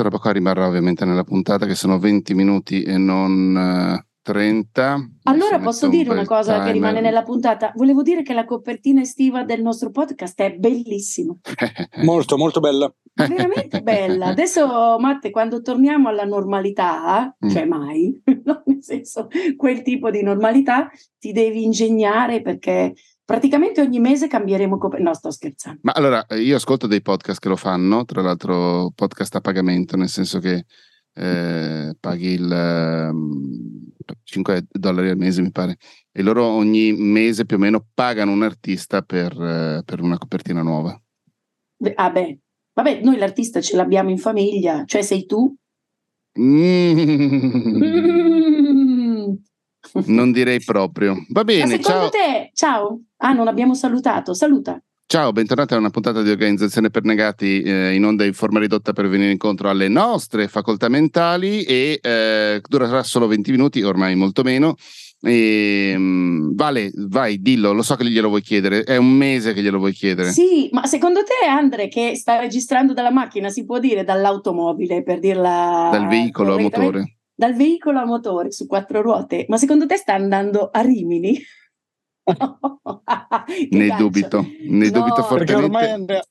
questa roba qua rimarrà ovviamente nella puntata che sono 20 minuti e non uh, 30. Allora posso un dire una cosa timer. che rimane nella puntata? Volevo dire che la copertina estiva del nostro podcast è bellissima. molto, molto bella. Veramente bella. Adesso, Matte, quando torniamo alla normalità, mm. cioè mai, no? nel senso, quel tipo di normalità, ti devi ingegnare perché praticamente ogni mese cambieremo copertina. No, sto scherzando. Ma allora, io ascolto dei podcast che lo fanno, tra l'altro podcast a pagamento, nel senso che eh, paghi il eh, 5 dollari al mese, mi pare, e loro ogni mese più o meno pagano un artista per, eh, per una copertina nuova. Ah beh, vabbè, noi l'artista ce l'abbiamo in famiglia, cioè sei tu. Mm. non direi proprio. Va bene, Ma secondo ciao. te, ciao. Ah, non abbiamo salutato, saluta. Ciao, bentornati a una puntata di Organizzazione per Negati eh, in onda in forma ridotta per venire incontro alle nostre facoltà mentali e eh, durerà solo 20 minuti, ormai molto meno. E, um, vale, vai, dillo, lo so che glielo vuoi chiedere, è un mese che glielo vuoi chiedere. Sì, ma secondo te Andre che sta registrando dalla macchina, si può dire dall'automobile per dirla... Dal veicolo a motore. Dal veicolo a motore su quattro ruote, ma secondo te sta andando a Rimini? ne caccio. dubito, ne no, dubito fortemente. ormai Andrea,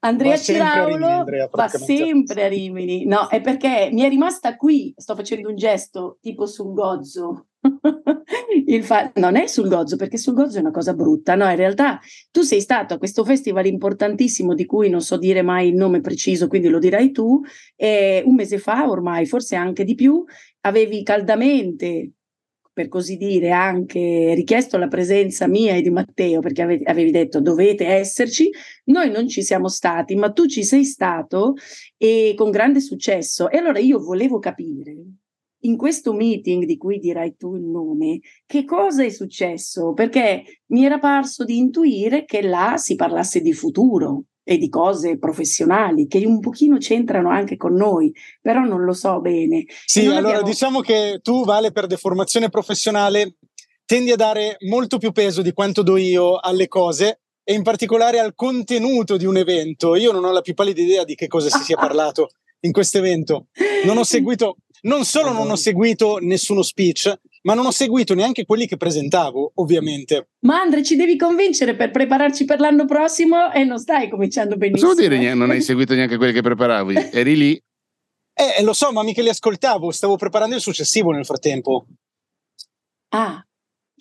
Andrea Ciraulo va sempre a Rimini. No, è perché mi è rimasta qui, sto facendo un gesto tipo sul gozzo. fa- non è sul gozzo, perché sul gozzo è una cosa brutta. No, in realtà tu sei stato a questo festival importantissimo di cui non so dire mai il nome preciso, quindi lo dirai tu. E un mese fa, ormai, forse anche di più, avevi caldamente per così dire, anche richiesto la presenza mia e di Matteo, perché avevi, avevi detto dovete esserci, noi non ci siamo stati, ma tu ci sei stato e con grande successo. E allora io volevo capire in questo meeting di cui dirai tu il nome, che cosa è successo? Perché mi era parso di intuire che là si parlasse di futuro, e di cose professionali che un pochino c'entrano anche con noi, però non lo so bene. Sì, allora abbiamo... diciamo che tu, Vale, per deformazione professionale, tendi a dare molto più peso di quanto do io alle cose e in particolare al contenuto di un evento. Io non ho la più pallida idea di che cosa si sia parlato in questo evento. Non ho seguito, non solo non ho seguito nessuno speech, ma non ho seguito neanche quelli che presentavo, ovviamente. Ma Andre, ci devi convincere per prepararci per l'anno prossimo e non stai cominciando benissimo. Vuol dire non hai seguito neanche quelli che preparavi? Eri lì? Eh, lo so, ma mica li ascoltavo, stavo preparando il successivo nel frattempo. Ah,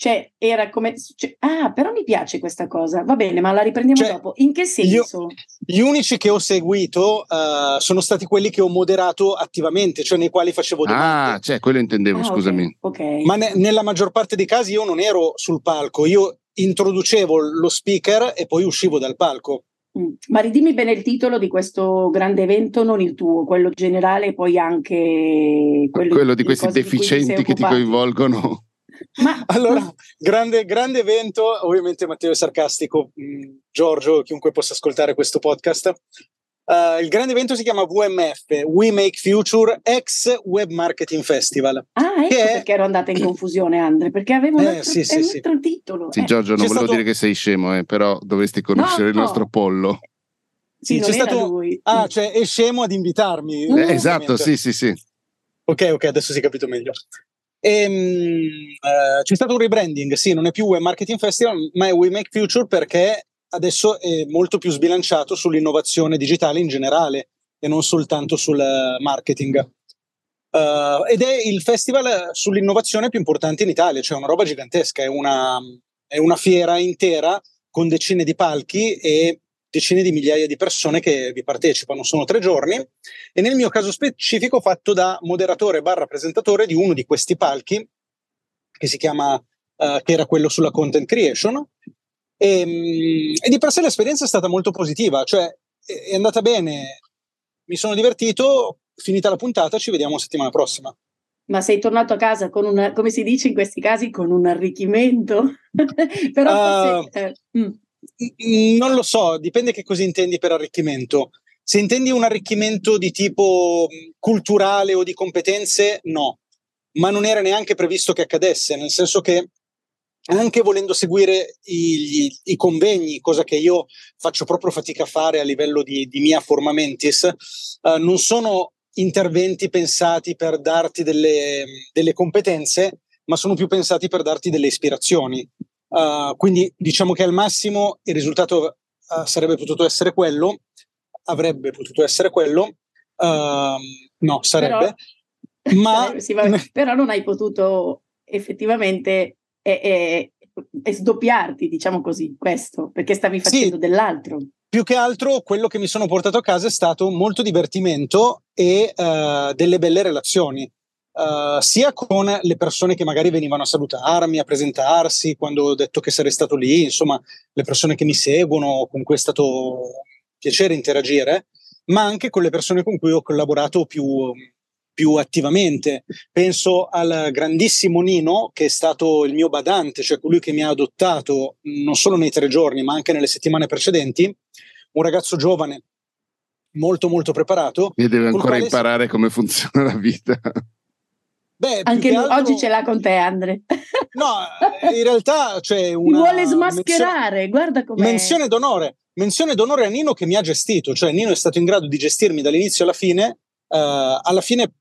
cioè, era come... Cioè, ah, però mi piace questa cosa. Va bene, ma la riprendiamo cioè, dopo. In che senso? Io, gli unici che ho seguito uh, sono stati quelli che ho moderato attivamente, cioè nei quali facevo domande. Ah, cioè, quello intendevo, ah, scusami. Okay, okay. Ma ne, nella maggior parte dei casi io non ero sul palco, io introducevo lo speaker e poi uscivo dal palco. Mm. Ma ridimmi bene il titolo di questo grande evento, non il tuo, quello generale e poi anche quello, quello di questi deficienti di che ti coinvolgono. Ma, allora, ma... Grande, grande, evento, ovviamente Matteo è sarcastico, mm, Giorgio, chiunque possa ascoltare questo podcast. Uh, il grande evento si chiama WMF, We Make Future, ex Web Marketing Festival. Ah, ecco è... perché ero andata in confusione, Andre, perché avevo eh, un altro, sì, sì, un altro titolo. Sì, eh. Giorgio, non c'è volevo stato... dire che sei scemo, eh, però dovresti conoscere no, il nostro pollo. Sì, c'è stato... Lui. Ah, cioè è scemo ad invitarmi. Eh, esatto, sì, sì, sì. Ok, ok, adesso si è capito meglio. E, uh, c'è stato un rebranding, sì, non è più Web Marketing Festival, ma è We Make Future perché adesso è molto più sbilanciato sull'innovazione digitale in generale e non soltanto sul marketing. Uh, ed è il festival sull'innovazione più importante in Italia, cioè una roba gigantesca, è una, è una fiera intera con decine di palchi e decine di migliaia di persone che vi partecipano. Sono tre giorni e nel mio caso specifico ho fatto da moderatore barra presentatore di uno di questi palchi che si chiama, uh, che era quello sulla content creation e, mm, e, di per sé l'esperienza è stata molto positiva, cioè è andata bene, mi sono divertito, finita la puntata ci vediamo settimana prossima. Ma sei tornato a casa con un, come si dice in questi casi, con un arricchimento? Però uh, forse, eh, mm. Non lo so, dipende che cosa intendi per arricchimento. Se intendi un arricchimento di tipo culturale o di competenze, no, ma non era neanche previsto che accadesse, nel senso che anche volendo seguire i, i, convegni, cosa che io faccio proprio fatica a fare a livello di, di mia forma mentis, uh, non sono interventi pensati per darti delle, delle, competenze, ma sono più pensati per darti delle ispirazioni. Uh, quindi diciamo che al massimo il risultato uh, sarebbe potuto essere quello, avrebbe potuto essere quello, no, sarebbe, però, ma... sì, però non hai potuto effettivamente e, e, e sdoppiarti, diciamo così, questo, perché stavi facendo sì, dell'altro. Più che altro quello che mi sono portato a casa è stato molto divertimento e uh, delle belle relazioni. Uh, sia con le persone che magari venivano a salutarmi, a presentarsi quando ho detto che sarei stato lì, insomma, le persone che mi seguono, con cui è stato piacere interagire, ma anche con le persone con cui ho collaborato più, più attivamente. Penso al grandissimo Nino, che è stato il mio badante, cioè colui che mi ha adottato non solo nei tre giorni, ma anche nelle settimane precedenti, un ragazzo giovane, molto molto preparato. E deve ancora imparare si... come funziona la vita. Beh, Anche altro... oggi ce l'ha con te, Andre. No, in realtà c'è una. Mi vuole smascherare, menzione... guarda com'è. Menzione d'onore. Menzione d'onore a Nino che mi ha gestito, cioè Nino è stato in grado di gestirmi dall'inizio alla fine. Uh, alla fine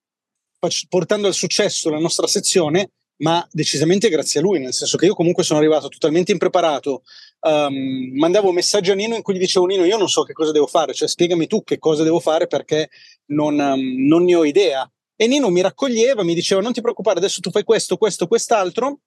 portando al successo la nostra sezione, ma decisamente grazie a lui, nel senso che io comunque sono arrivato totalmente impreparato. Um, mandavo messaggi a Nino in cui gli dicevo Nino io non so che cosa devo fare, cioè spiegami tu che cosa devo fare perché non, um, non ne ho idea. E Nino mi raccoglieva, mi diceva non ti preoccupare, adesso tu fai questo, questo, quest'altro.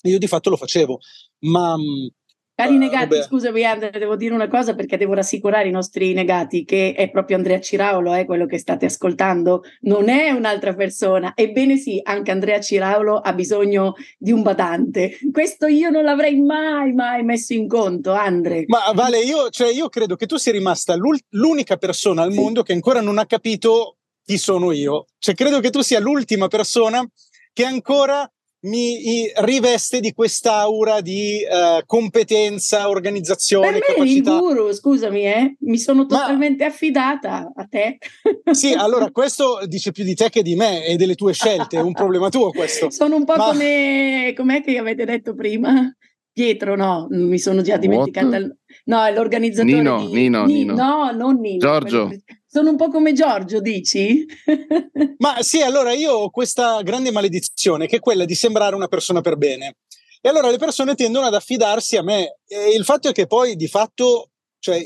E io di fatto lo facevo. Ma um, Cari negati, uh, scusami Andrea, devo dire una cosa perché devo rassicurare i nostri negati che è proprio Andrea Ciraulo, eh, quello che state ascoltando, non è un'altra persona. Ebbene sì, anche Andrea Ciraulo ha bisogno di un badante. Questo io non l'avrei mai, mai messo in conto, Andre. Ma Vale, io, cioè, io credo che tu sia rimasta l'unica persona al mondo che ancora non ha capito chi sono io. Cioè, credo che tu sia l'ultima persona che ancora mi riveste di quest'aura di uh, competenza, organizzazione, per me capacità. il guru, scusami, eh? mi sono totalmente Ma... affidata a te. Sì, allora questo dice più di te che di me e delle tue scelte, è un problema tuo questo. Sono un po' Ma... come com'è che avete detto prima? Pietro, no, mi sono già dimenticata. Il... No, è l'organizzatore Nino, di... Nino, Nino. No, non Nino. Giorgio. Sono un po' come Giorgio, dici? Ma sì, allora io ho questa grande maledizione che è quella di sembrare una persona per bene. E allora le persone tendono ad affidarsi a me. E il fatto è che poi di fatto, cioè,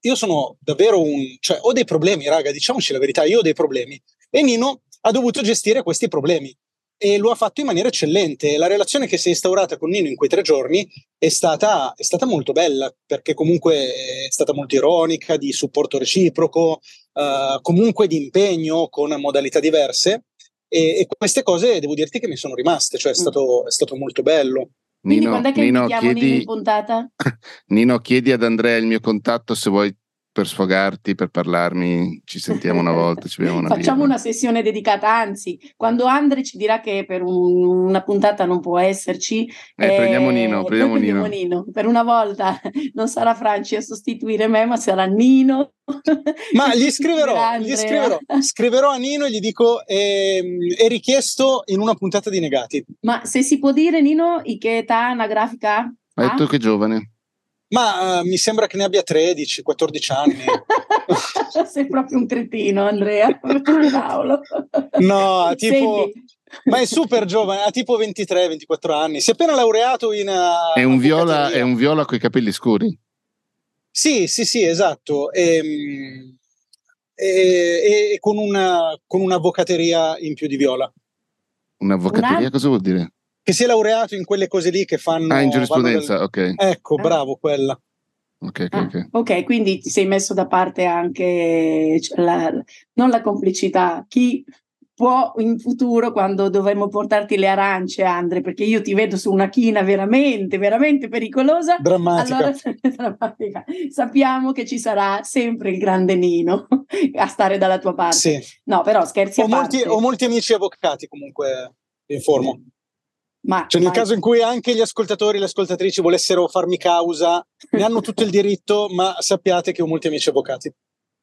io sono davvero un... cioè, ho dei problemi, raga, diciamoci la verità, io ho dei problemi. E Nino ha dovuto gestire questi problemi e lo ha fatto in maniera eccellente. La relazione che si è instaurata con Nino in quei tre giorni è stata, è stata molto bella, perché comunque è stata molto ironica, di supporto reciproco, uh, comunque di impegno con modalità diverse. E, e, queste cose devo dirti che mi sono rimaste, cioè è mm. stato, è stato molto bello. Quindi Nino, quando è che Nino, chiedi, Nino in puntata? Nino, chiedi ad Andrea il mio contatto se vuoi per sfogarti, per parlarmi, ci sentiamo una volta, ci una Facciamo birra. una sessione dedicata, anzi, quando Andre ci dirà che per un, una puntata non può esserci, eh, eh, prendiamo, Nino, prendiamo, prendiamo Nino. Nino. Per una volta non sarà Franci a sostituire me, ma sarà Nino. Ma gli scriverò, gli scriverò, scriverò a Nino e gli dico eh, è richiesto in una puntata di Negati. Ma se si può dire, Nino, che età anagrafica? Hai detto che giovane. Ma uh, mi sembra che ne abbia 13, 14 anni. Sei proprio un cretino, Andrea. Paolo. no, tipo. Senti. Ma è super giovane, ha tipo 23-24 anni. Si è appena laureato in. Uh, è, un viola, è un viola con i capelli scuri. Sì, sì, sì, esatto. Ehm, e, e, e con, una, con un'avvocateria in più di viola. Un'avvocateria una... cosa vuol dire? Che si è laureato in quelle cose lì che fanno... Ah, in giurisprudenza, del... ok. Ecco, ah. bravo, quella. Okay, okay, okay. Ah, ok, quindi ti sei messo da parte anche la, non la complicità, chi può in futuro quando dovremo portarti le arance, Andre, perché io ti vedo su una china veramente, veramente pericolosa. Drammatica. Allora, drammatica. Sappiamo che ci sarà sempre il grande Nino a stare dalla tua parte. Sì. No, però scherzi ho a molti, parte. Ho molti amici avvocati comunque, informo. Ma, cioè, nel ma... caso in cui anche gli ascoltatori e le ascoltatrici volessero farmi causa, ne hanno tutto il diritto, ma sappiate che ho molti amici avvocati.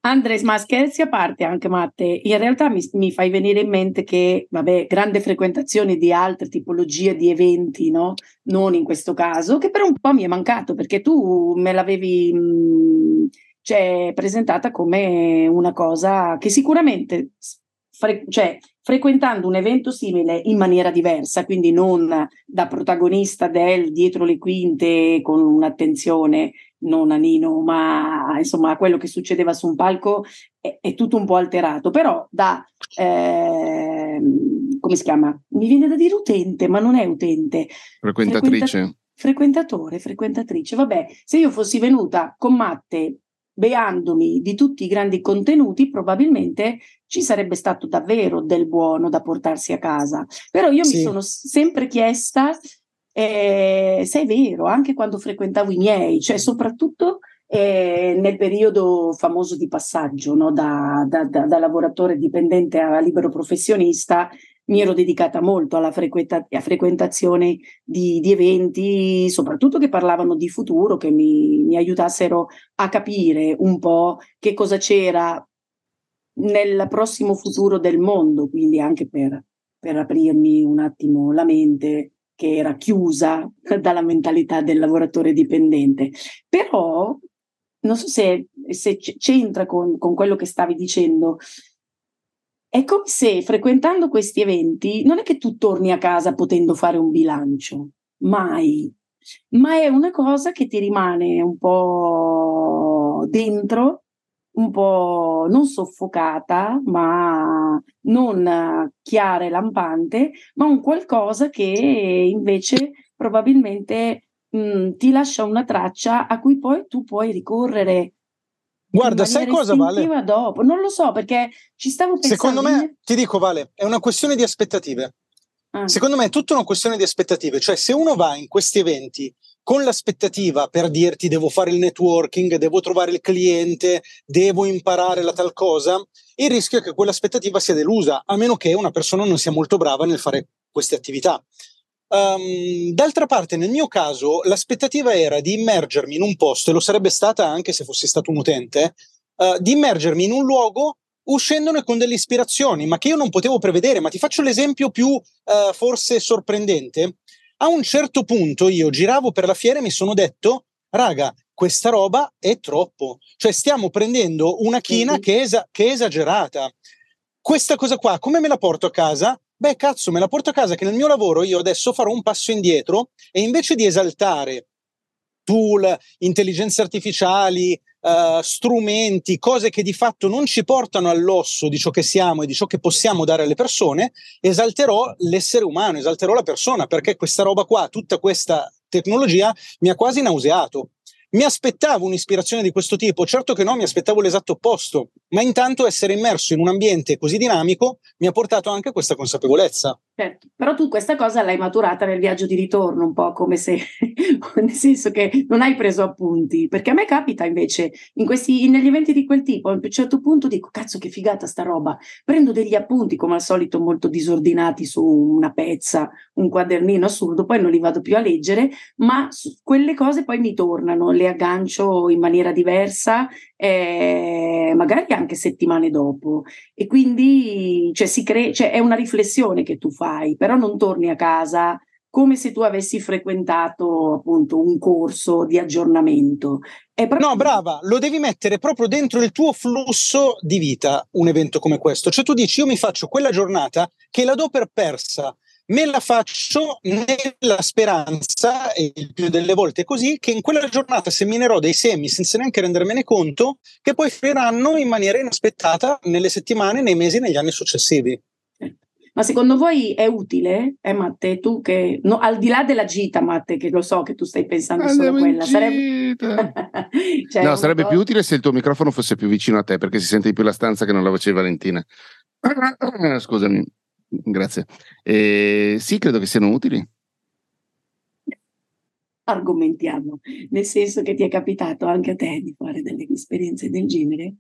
Andres, ma scherzi a parte anche Matte, in realtà mi, mi, fai venire in mente che, vabbè, grande frequentazione di altre tipologie di eventi, no? Non in questo caso, che per un po' mi è mancato perché tu me l'avevi mh, cioè, presentata come una cosa che sicuramente fre- cioè, frequentando un evento simile in maniera diversa, quindi non da protagonista del dietro le quinte con un'attenzione non a Nino, ma insomma a quello che succedeva su un palco è, è tutto un po' alterato, però da eh, come si chiama? Mi viene da dire utente, ma non è utente. Frequentatrice. Frequenta- frequentatore, frequentatrice. Vabbè, se io fossi venuta con Matte beandomi di tutti i grandi contenuti, probabilmente ci sarebbe stato davvero del buono da portarsi a casa. Però io sì. mi sono sempre chiesta eh, se è vero, anche quando frequentavo i miei, cioè soprattutto eh, nel periodo famoso di passaggio no? da, da, da, da, lavoratore dipendente a libero professionista, mi ero dedicata molto alla frequenta- frequentazione di, di, eventi, soprattutto che parlavano di futuro, che mi, mi aiutassero a capire un po' che cosa c'era nel prossimo futuro del mondo, quindi anche per, per aprirmi un attimo la mente che era chiusa dalla mentalità del lavoratore dipendente. Però non so se, se c'entra con, con quello che stavi dicendo, è come se frequentando questi eventi non è che tu torni a casa potendo fare un bilancio, mai, ma è una cosa che ti rimane un po' dentro, un po' non soffocata, ma non chiara e lampante, ma un qualcosa che invece probabilmente mh, mm, ti lascia una traccia a cui poi tu puoi ricorrere Guarda, sai cosa vale? dopo. Non lo so perché ci stavo pensando. Secondo me, ti dico Vale, è una questione di aspettative. Ah. Secondo me è tutta una questione di aspettative, cioè se uno va in questi eventi con l'aspettativa per dirti devo fare il networking, devo trovare il cliente, devo imparare la tal cosa, il rischio è che quell'aspettativa sia delusa, a meno che una persona non sia molto brava nel fare queste attività. Um, d'altra parte, nel mio caso, l'aspettativa era di immergermi in un posto, e lo sarebbe stata anche se fossi stato un utente, uh, di immergermi in un luogo uscendone con delle ispirazioni, ma che io non potevo prevedere. Ma ti faccio l'esempio più uh, forse sorprendente. A un certo punto io giravo per la fiera e mi sono detto, raga, questa roba è troppo. Cioè stiamo prendendo una china mm-hmm. che, è esa- che è esagerata. Questa cosa qua, come me la porto a casa? beh cazzo me la porto a casa che nel mio lavoro io adesso farò un passo indietro e invece di esaltare tool, intelligenze artificiali, uh, strumenti, cose che di fatto non ci portano all'osso di ciò che siamo e di ciò che possiamo dare alle persone, esalterò l'essere umano, esalterò la persona, perché questa roba qua, tutta questa tecnologia mi ha quasi nauseato. Mi aspettavo un'ispirazione di questo tipo, certo che no, mi aspettavo l'esatto opposto, ma intanto essere immerso in un ambiente così dinamico mi ha portato anche questa consapevolezza. Certo, però tu questa cosa l'hai maturata nel viaggio di ritorno, un po' come se, nel senso che non hai preso appunti, perché a me capita invece, in questi, negli eventi di quel tipo, a un certo punto dico, cazzo che figata sta roba, prendo degli appunti come al solito molto disordinati su una pezza, un quadernino assurdo, poi non li vado più a leggere, ma quelle cose poi mi tornano, le aggancio in maniera diversa, eh, magari anche settimane dopo, e quindi cioè, si crea, cioè, è una riflessione che tu fai però non torni a casa come se tu avessi frequentato appunto un corso di aggiornamento. Proprio... No, brava, lo devi mettere proprio dentro il tuo flusso di vita, un evento come questo. Cioè tu dici, io mi faccio quella giornata che la do per persa, me la faccio nella speranza, e il più delle volte è così, che in quella giornata seminerò dei semi senza neanche rendermene conto, che poi finiranno in maniera inaspettata nelle settimane, nei mesi, negli anni successivi. Ma secondo voi è utile, eh, Matte, tu che, no, al di là della gita, Matte, che lo so che tu stai pensando solo a quella, sarebbe... cioè, no, sarebbe po'... più utile se il tuo microfono fosse più vicino a te, perché si sente di più la stanza che non la voce di Valentina. Scusami, grazie. Eh, sì, credo che siano utili. Argomentiamo, nel senso che ti è capitato anche a te di fare delle esperienze del genere?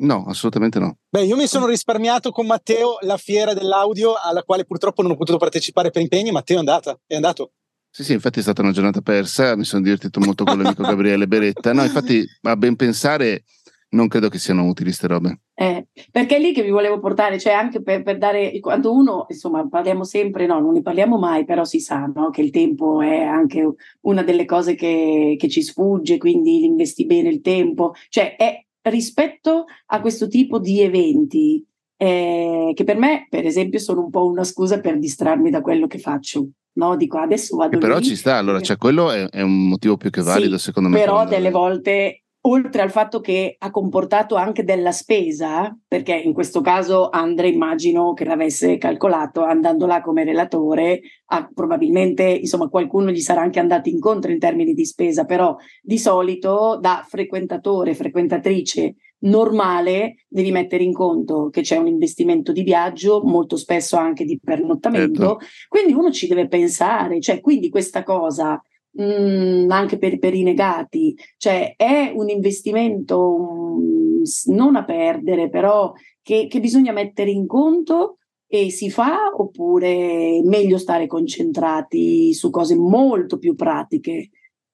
No, assolutamente no. Beh, io mi sono risparmiato con Matteo la fiera dell'audio alla quale purtroppo non ho potuto partecipare per impegni. Matteo è andata, è andato. Sì, sì, infatti è stata una giornata persa, mi sono divertito molto con l'amico Gabriele Beretta. No, infatti, a ben pensare, non credo che siano utili queste robe. Eh, perché è lì che vi volevo portare, cioè anche per, per, dare, quando uno, insomma, parliamo sempre, no, non ne parliamo mai, però si sa no, che il tempo è anche una delle cose che, che ci sfugge, quindi investi bene il tempo, cioè è rispetto a questo tipo di eventi, eh, che per me, per esempio, sono un po' una scusa per distrarmi da quello che faccio. No, dico adesso vado. E però lì, ci sta, allora, cioè, quello è, è, un motivo più che valido, sì, secondo me. Però delle volte oltre al fatto che ha comportato anche della spesa, perché in questo caso Andre immagino che l'avesse calcolato andando là come relatore, ah, probabilmente insomma qualcuno gli sarà anche andato incontro in termini di spesa, però di solito da frequentatore, frequentatrice normale devi mettere in conto che c'è un investimento di viaggio, molto spesso anche di pernottamento, certo. quindi uno ci deve pensare, cioè quindi questa cosa mh, mm, anche per, per, i negati, cioè è un investimento mm, non a perdere, però che, che bisogna mettere in conto e si fa oppure è meglio stare concentrati su cose molto più pratiche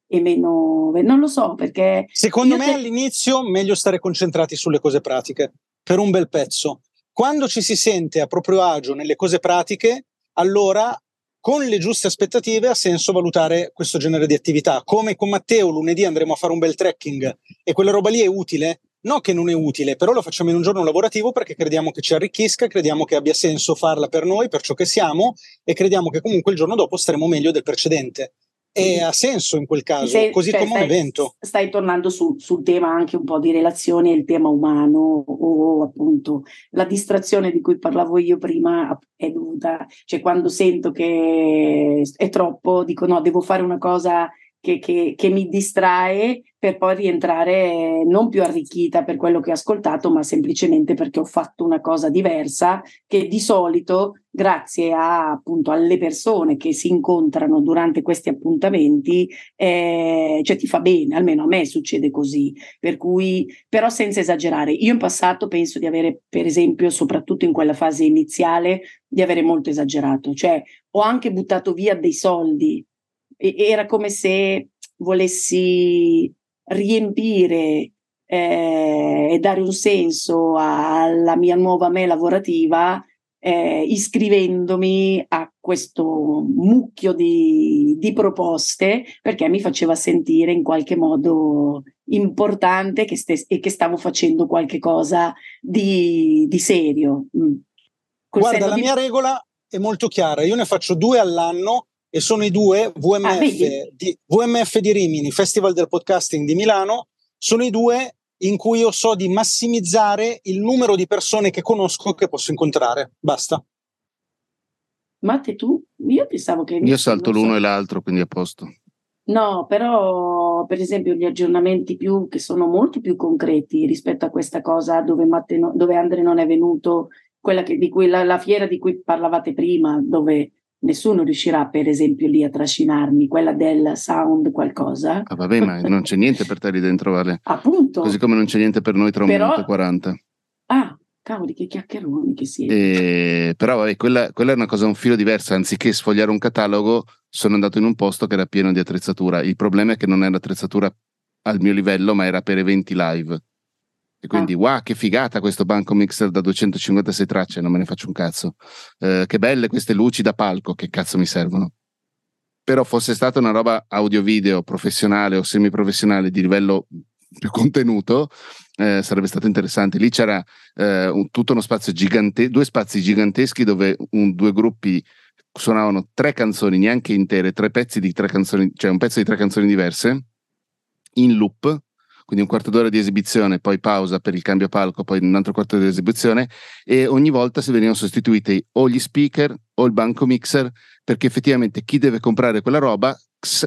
e meno non lo so perché secondo me te... all'inizio meglio stare concentrati sulle cose pratiche per un bel pezzo. Quando ci si sente a proprio agio nelle cose pratiche allora con le giuste aspettative ha senso valutare questo genere di attività. Come con Matteo lunedì andremo a fare un bel trekking e quella roba lì è utile? No che non è utile, però lo facciamo in un giorno lavorativo perché crediamo che ci arricchisca, crediamo che abbia senso farla per noi, per ciò che siamo e crediamo che comunque il giorno dopo staremo meglio del precedente e ha senso in quel caso, sei, così cioè, come stai, un evento. Stai tornando su, sul tema anche un po' di relazioni e il tema umano o appunto la distrazione di cui parlavo io prima è dovuta, cioè quando sento che è troppo dico no, devo fare una cosa che, che, che, mi distrae per poi rientrare non più arricchita per quello che ho ascoltato, ma semplicemente perché ho fatto una cosa diversa che di solito, grazie a, appunto alle persone che si incontrano durante questi appuntamenti, eh, cioè ti fa bene, almeno a me succede così. Per cui, però senza esagerare, io in passato penso di avere, per esempio, soprattutto in quella fase iniziale, di avere molto esagerato, cioè ho anche buttato via dei soldi era come se volessi riempire eh, e dare un senso alla mia nuova me lavorativa eh, iscrivendomi a questo mucchio di, di, proposte perché mi faceva sentire in qualche modo importante che stes- e che stavo facendo qualche cosa di, di serio. Mm. Guarda, la di... mia regola è molto chiara, io ne faccio due all'anno e sono i due VMF, ah, di, VMF di Rimini, Festival del Podcasting di Milano, sono i due in cui io so di massimizzare il numero di persone che conosco che posso incontrare. Basta. Matte, tu? Io pensavo che... Io salto l'uno so. e l'altro, quindi a posto. No, però per esempio gli aggiornamenti più, che sono molto più concreti rispetto a questa cosa dove, Matte no, dove Andre non è venuto, quella che, di cui, la, la fiera di cui parlavate prima, dove nessuno riuscirà per esempio lì a trascinarmi quella del sound qualcosa. Ah vabbè, ma non c'è niente per te lì dentro, Vale. Appunto. Così come non c'è niente per noi tra un Però... minuto e 40. Ah, cavoli, che chiacchieroni che siete. E... Però vabbè, quella, quella, è una cosa un filo diversa, anziché sfogliare un catalogo sono andato in un posto che era pieno di attrezzatura. Il problema è che non era attrezzatura al mio livello, ma era per eventi live. E quindi, ah. wow, che figata questo banco mixer da 256 tracce, non me ne faccio un cazzo. Eh, che belle queste luci da palco, che cazzo mi servono. Però fosse stata una roba audio-video professionale o semiprofessionale di livello più contenuto, eh, sarebbe stato interessante. Lì c'era eh, un, tutto uno spazio gigante, due spazi giganteschi dove un, due gruppi suonavano tre canzoni, neanche intere, tre pezzi di tre canzoni, cioè un pezzo di tre canzoni diverse, in loop, quindi un quarto d'ora di esibizione, poi pausa per il cambio palco, poi un altro quarto d'ora di esibizione e ogni volta si venivano sostituiti o gli speaker o il banco mixer perché effettivamente chi deve comprare quella roba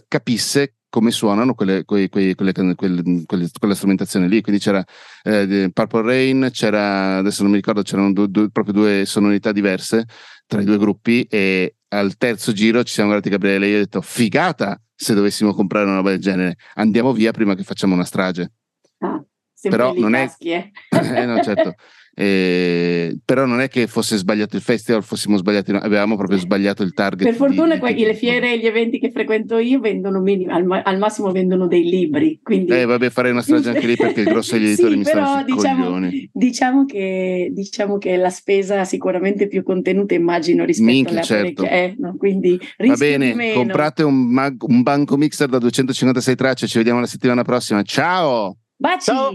capisse come suonano quelle, quelle, quelle, quella strumentazione lì. Quindi c'era eh, Purple Rain, c'era, adesso non mi ricordo, c'erano due, due, proprio due sonorità diverse tra i due gruppi e al terzo giro ci siamo guardati Gabriele e io ho detto figata se dovessimo comprare una roba del genere, andiamo via prima che facciamo una strage. Ah, però non è... eh. eh no, certo. Eh, però non è che fosse sbagliato il festival, fossimo sbagliati, no, avevamo proprio sbagliato il target. Per fortuna di, di, le fiere e gli eventi che frequento io vendono minimo, al, al, massimo vendono dei libri. Quindi... Eh, vabbè, farei una strage anche lì perché il grosso degli editori sì, mi stanno diciamo, diciamo che, diciamo che la spesa sicuramente più contenuta, immagino, rispetto Minchia, certo. eh, no? Quindi Va bene, comprate un, mag- un banco mixer da 256 tracce, ci vediamo la settimana prossima. Ciao! Baci! Ciao.